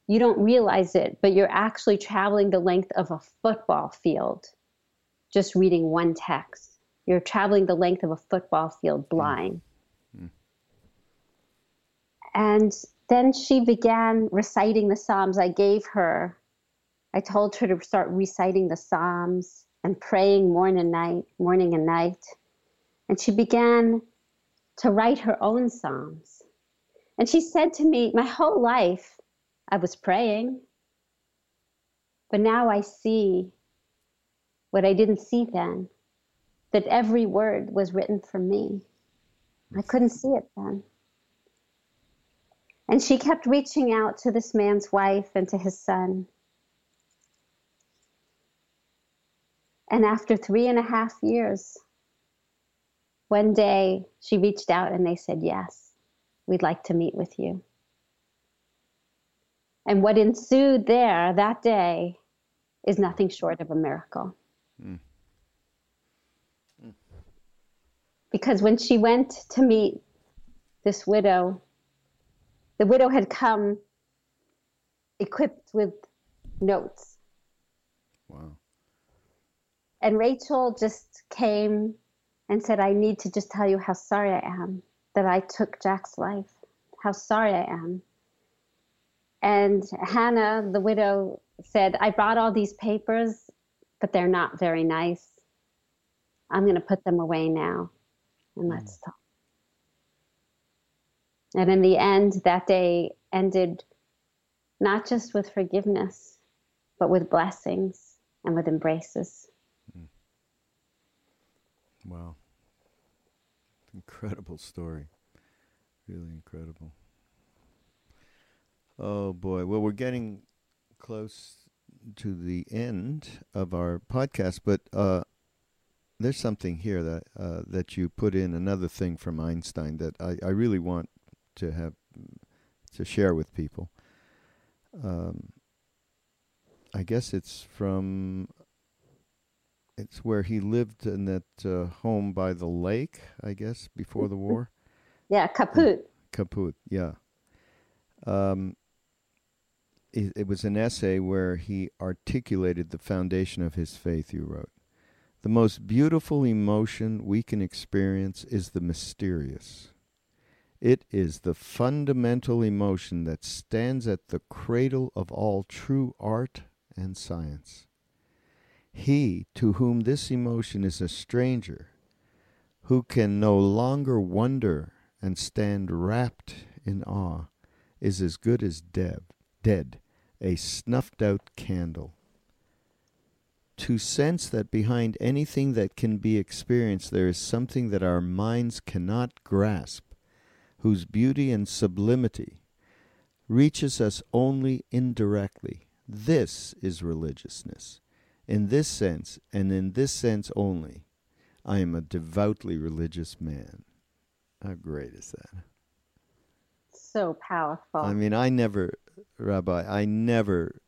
you don't realize it but you're actually traveling the length of a football field just reading one text you're traveling the length of a football field blind. Mm. And then she began reciting the Psalms I gave her. I told her to start reciting the Psalms and praying morning and night, morning and night. And she began to write her own Psalms. And she said to me, My whole life I was praying, but now I see what I didn't see then that every word was written for me. I couldn't see it then. And she kept reaching out to this man's wife and to his son. And after three and a half years, one day she reached out and they said, Yes, we'd like to meet with you. And what ensued there that day is nothing short of a miracle. Mm. Because when she went to meet this widow, the widow had come equipped with notes. Wow. And Rachel just came and said, I need to just tell you how sorry I am that I took Jack's life, how sorry I am. And Hannah, the widow, said, I brought all these papers, but they're not very nice. I'm going to put them away now and let's talk. And in the end, that day ended not just with forgiveness, but with blessings and with embraces. Mm. Wow. Incredible story. Really incredible. Oh boy. Well, we're getting close to the end of our podcast, but uh, there's something here that uh, that you put in another thing from Einstein that I, I really want to have to share with people. Um, I guess it's from it's where he lived in that uh, home by the lake. I guess before the war. Yeah, Caputh. Caputh, yeah. Um, it, it was an essay where he articulated the foundation of his faith. You wrote. The most beautiful emotion we can experience is the mysterious. It is the fundamental emotion that stands at the cradle of all true art and science. He to whom this emotion is a stranger, who can no longer wonder and stand rapt in awe, is as good as dead, dead, a snuffed out candle to sense that behind anything that can be experienced there is something that our minds cannot grasp, whose beauty and sublimity reaches us only indirectly. This is religiousness. In this sense, and in this sense only, I am a devoutly religious man. How great is that? So powerful. I mean, I never, Rabbi, I never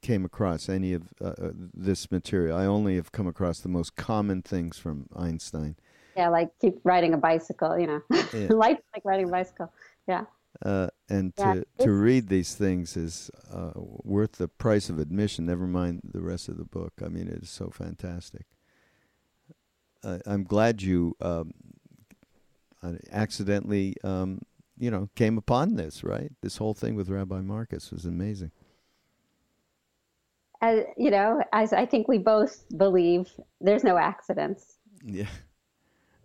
came across any of uh, uh, this material. I only have come across the most common things from Einstein. Yeah, like keep riding a bicycle, you know. Yeah. Life like riding a bicycle. Yeah. Uh, and yeah, to to read these things is uh, worth the price of admission. Never mind the rest of the book. I mean, it is so fantastic. I'm glad you um, accidentally, um, you know, came upon this. Right, this whole thing with Rabbi Marcus was amazing as you know, as I think we both believe, there's no accidents. Yeah.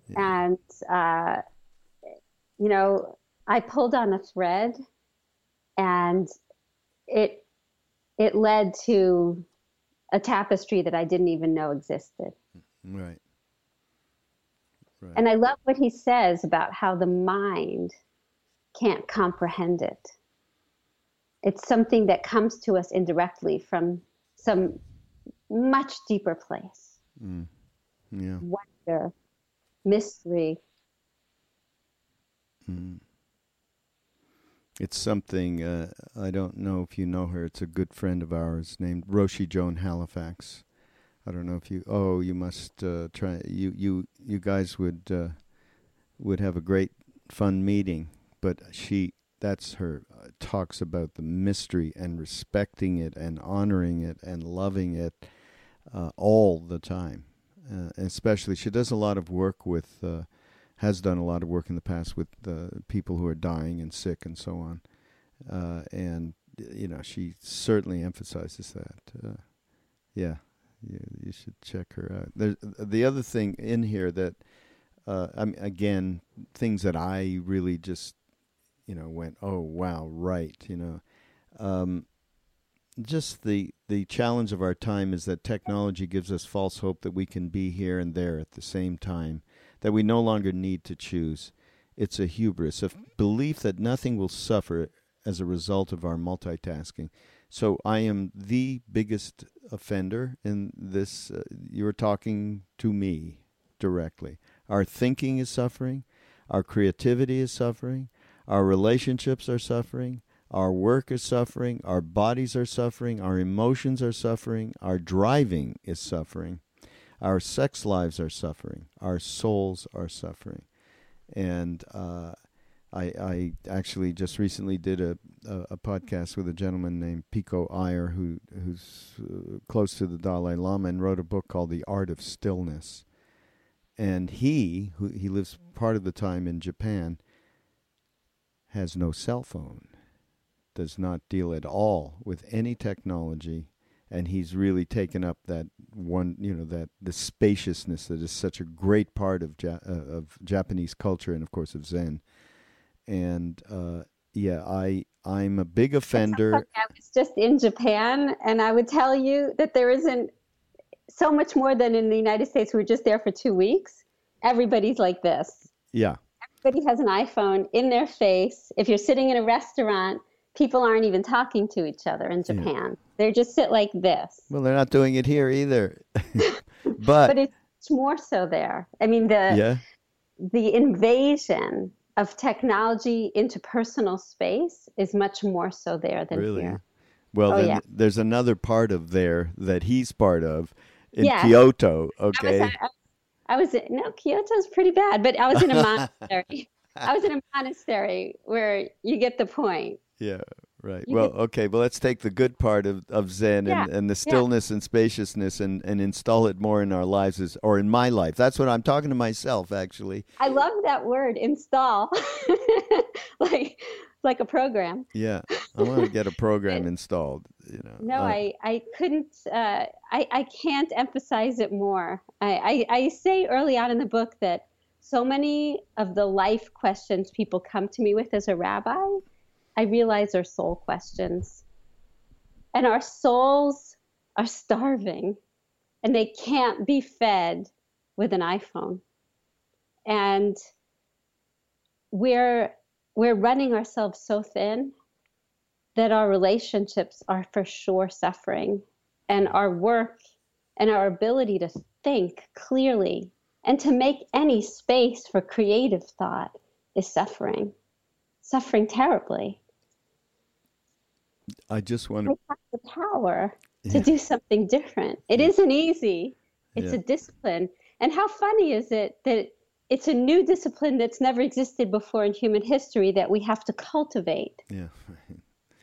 yeah. And uh, you know, I pulled on a thread, and it it led to a tapestry that I didn't even know existed. Right. Right. And I love what he says about how the mind can't comprehend it. It's something that comes to us indirectly from some much deeper place. Mm. Yeah. Wonder, mystery. Mm. It's something uh, I don't know if you know her. It's a good friend of ours named Roshi Joan Halifax. I don't know if you. Oh, you must uh, try. You you you guys would uh, would have a great fun meeting. But she that's her uh, talks about the mystery and respecting it and honoring it and loving it uh, all the time. Uh, especially, she does a lot of work with has done a lot of work in the past with uh, people who are dying and sick and so on. Uh, and you know, she certainly emphasizes that. Uh, yeah, you, you, should check her out. There's the other thing in here that, uh, I mean, again, things that I really just, you know, went, oh wow, right, you know. Um, just the the challenge of our time is that technology gives us false hope that we can be here and there at the same time that we no longer need to choose. It's a hubris, a belief that nothing will suffer as a result of our multitasking. So I am the biggest offender in this. Uh, you're talking to me directly. Our thinking is suffering, our creativity is suffering, our relationships are suffering, our work is suffering, our bodies are suffering, our emotions are suffering, our driving is suffering. Our sex lives are suffering. Our souls are suffering. And uh, I, I actually just recently did a, a, a, podcast with a gentleman named Pico Iyer, who who's uh, close to the Dalai Lama, and wrote a book called The Art of Stillness. And he, who he lives part of the time in Japan, has no cell phone, does not deal at all with any technology, and he's really taken up that one you know that the spaciousness that is such a great part of ja- uh, of Japanese culture and of course of Zen. And uh, yeah I I'm a big offender. I was just in Japan and I would tell you that there isn't so much more than in the United States we are just there for 2 weeks. Everybody's like this. Yeah everybody has an iPhone in their face if you're sitting in a restaurant people aren't even talking to each other in Japan. Yeah. They just sit like this. Well, they're not doing it here either. but but it's more so there. I mean the yeah. the invasion of technology into personal space is much more so there than really? here. Well, oh, then yeah. there's another part of there that he's part of in yeah. Kyoto. Okay. I was, I, I was no Kyoto's pretty bad, but I was in a monastery. I was in a monastery where you get the point. Yeah, right. You well, could, okay, Well, let's take the good part of, of Zen yeah, and, and the stillness yeah. and spaciousness and, and install it more in our lives as, or in my life. That's what I'm talking to myself, actually. I love that word, install. like like a program. Yeah, I want to get a program installed. You know. No, uh, I I couldn't. Uh, I I can't emphasize it more. I, I I say early on in the book that so many of the life questions people come to me with as a rabbi I realize are soul questions. And our souls are starving and they can't be fed with an iPhone. And we're we're running ourselves so thin that our relationships are for sure suffering and our work and our ability to think clearly and to make any space for creative thought is suffering suffering terribly I just want to have the power to do something different. It yeah. not easy. It's yeah. a discipline. And how funny is it that it's a new discipline that's never existed before in human history that we have to cultivate. Yeah.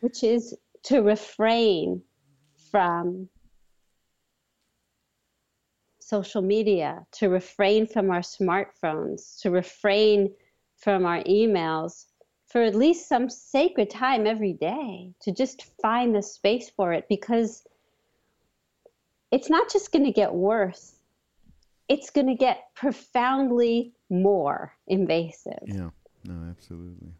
which is to refrain from social media, to refrain from our smartphones, to refrain from our emails, for at least some sacred time every day to just find the space for it because it's not just going to get worse it's going to get profoundly more invasive. Yeah. No absolutely.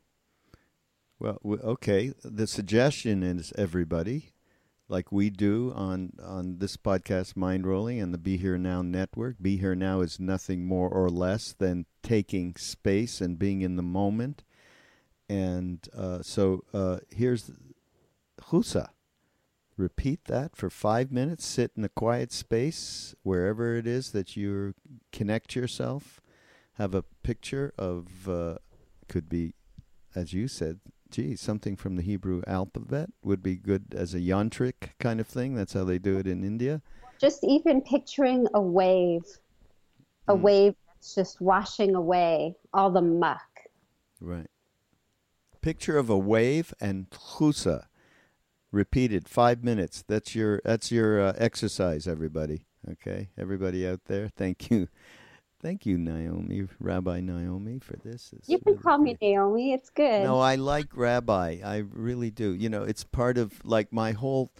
Well okay. The suggestion is everybody like we do on on this podcast Mindrolling, and the be here now network. Be here now is nothing more or less than taking space and being in the moment. And uh, so uh, here's Husa. Repeat that for five minutes. Sit in a quiet space wherever it is that you connect yourself. Have a picture of, uh, could be, as you said, gee, something from the Hebrew alphabet would be good as a yantric kind of thing. That's how they do it in India. Just even picturing a wave, a Mm. wave that's just washing away all the muck. Right. Picture of a wave and chusa. Repeated five minutes. That's your that's your uh, exercise, everybody. Okay, everybody out there. Thank you, thank you, Naomi, Rabbi Naomi, for this. It's You can really call me. Naomi. It's good. No, I like Rabbi. I really do. You know, it's part of like my whole.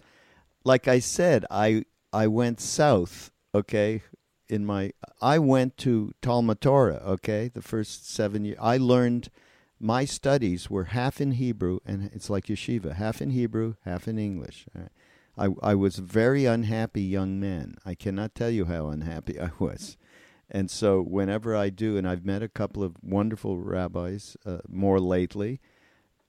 Like I said, I I went south. Okay, in my I went to Talmud Torah. Okay, the first seven years I learned. My studies were half in Hebrew, and it's like yeshiva, half in Hebrew, half in English. I I was a very unhappy young man. I cannot tell you how unhappy I was. And so, whenever I do, and I've met a couple of wonderful rabbis uh, more lately,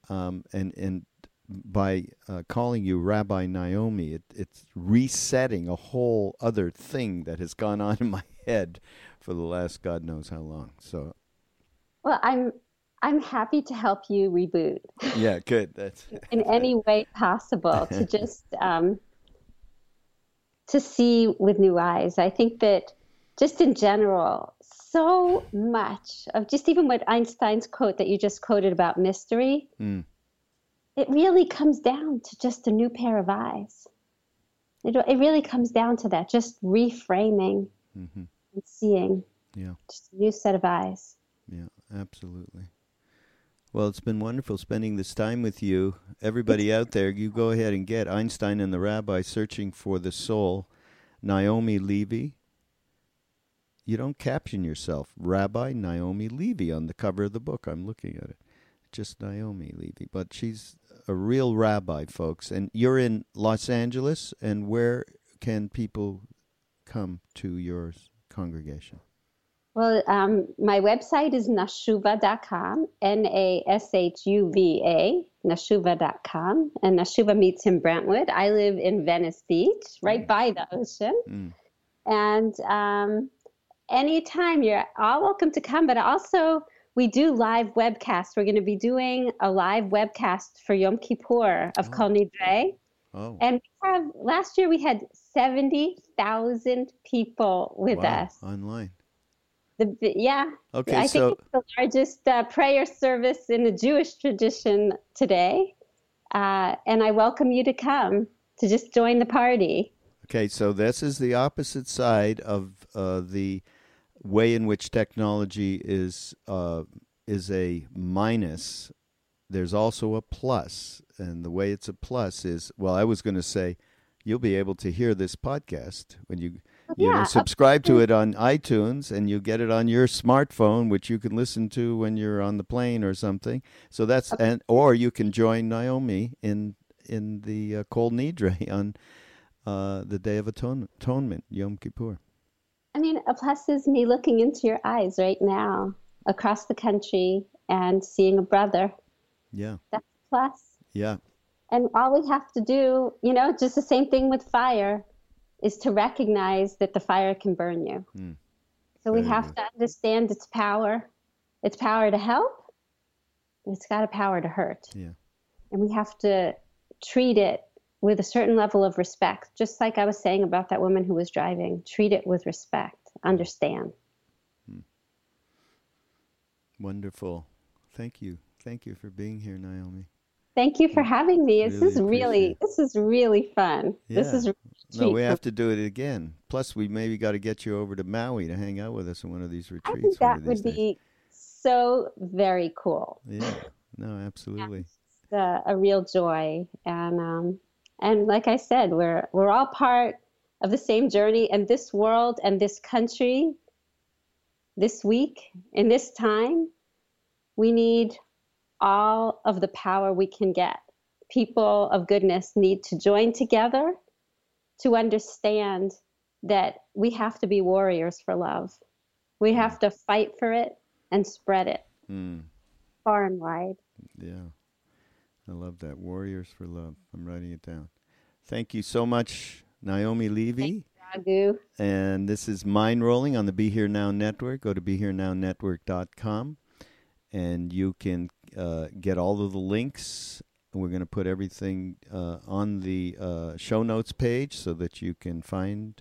um, and and by uh, calling you Rabbi Naomi, it, it's resetting a whole other thing that has gone on in my head for the last God knows how long. So, well, I'm I'm happy to help you reboot yeah, good. That's in any way possible to just um, to see with new eyes. I think that just in general, so much of just even what Einstein's quote that you just quoted about mystery, Mm. it really comes down to just a new pair of eyes. It, it really comes down to that, just reframing mm-hmm. and seeing, yeah, just a new set of eyes. yeah, absolutely. Well, it's been wonderful spending this time with you. Everybody out there, you go ahead and get Einstein and the Rabbi Searching for the Soul, Naomi Levy. You don't caption yourself, Rabbi Naomi Levy, on the cover of the book. I'm looking at it. Just Naomi Levy. But she's a real rabbi, folks. And you're in Los Angeles, and where can people come to your congregation? Well, um, my website is nashuva.com, N A S H U V A, nashuva.com. And Nashuva meets in Brentwood. I live in Venice Beach, right by the ocean. Mm. And um, anytime you're all welcome to come, but also we do live webcasts. We're going to be doing a live webcast for Yom Kippur of Oh. Kol Nidre. Oh, And we have last year we had 70,000 people with wow, us. online. The, yeah, Okay, I so think it's the largest uh, prayer service in the Jewish tradition today. Uh, and I welcome you to come to just join the party. Okay, so this is the opposite side of uh, the way in which technology is uh, is a minus. There's also a plus, and the way it's a plus is well. I was going to say you'll be able to hear this podcast when you you know yeah, subscribe to it on iTunes, and you get it on your smartphone, which you can listen to when you're on the plane or something. So that's and or you can join Naomi in in the uh, Kol Nidre on uh, the Day of Atone- Atonement, Yom Kippur. I mean, a plus is me looking into your eyes right now across the country and seeing a brother. Yeah, That's a plus. yeah, And all we have to do, you know, just the same thing with fire, is to recognize that the fire can burn you. Hmm. So we have to understand its power, its power to help, it's got a power to hurt. yeah. And we have to treat it with a certain level of respect, just like I was saying about that woman who was driving. Treat it with respect, understand. Wonderful. Thank you. Thank you for being here, Naomi. Thank you for having me. This Really is really this is really fun. This Yeah. is a No, we have to do it again. Plus, we maybe got to get you over to Maui to hang out with us in one of these retreats. I think that would days. be so very cool. Yeah. No, absolutely. It's a, a real joy, and um, and like I said, we're we're all part of the same journey, and this world and this country, this week in this time, we need all of the power we can get. People of goodness need to join together to understand that we have to be warriors for love. We have to fight for it and spread it Mm, far and wide. Yeah. I love that. Warriors for Love. I'm writing it down. Thank you so much, Naomi Levy. Raghu. And this is Mindrolling on the Be Here Now Network. Go to BeHereNowNetwork.com and you can uh, get all of the links. We're going to put everything uh, on the uh, show notes page so that you can find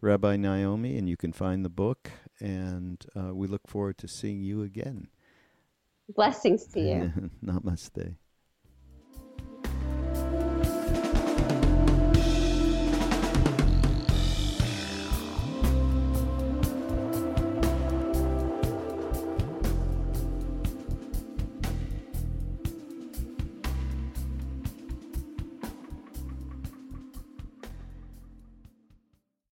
Rabbi Naomi and you can find the book. And uh, we look forward to seeing you again. Blessings to you. Namaste.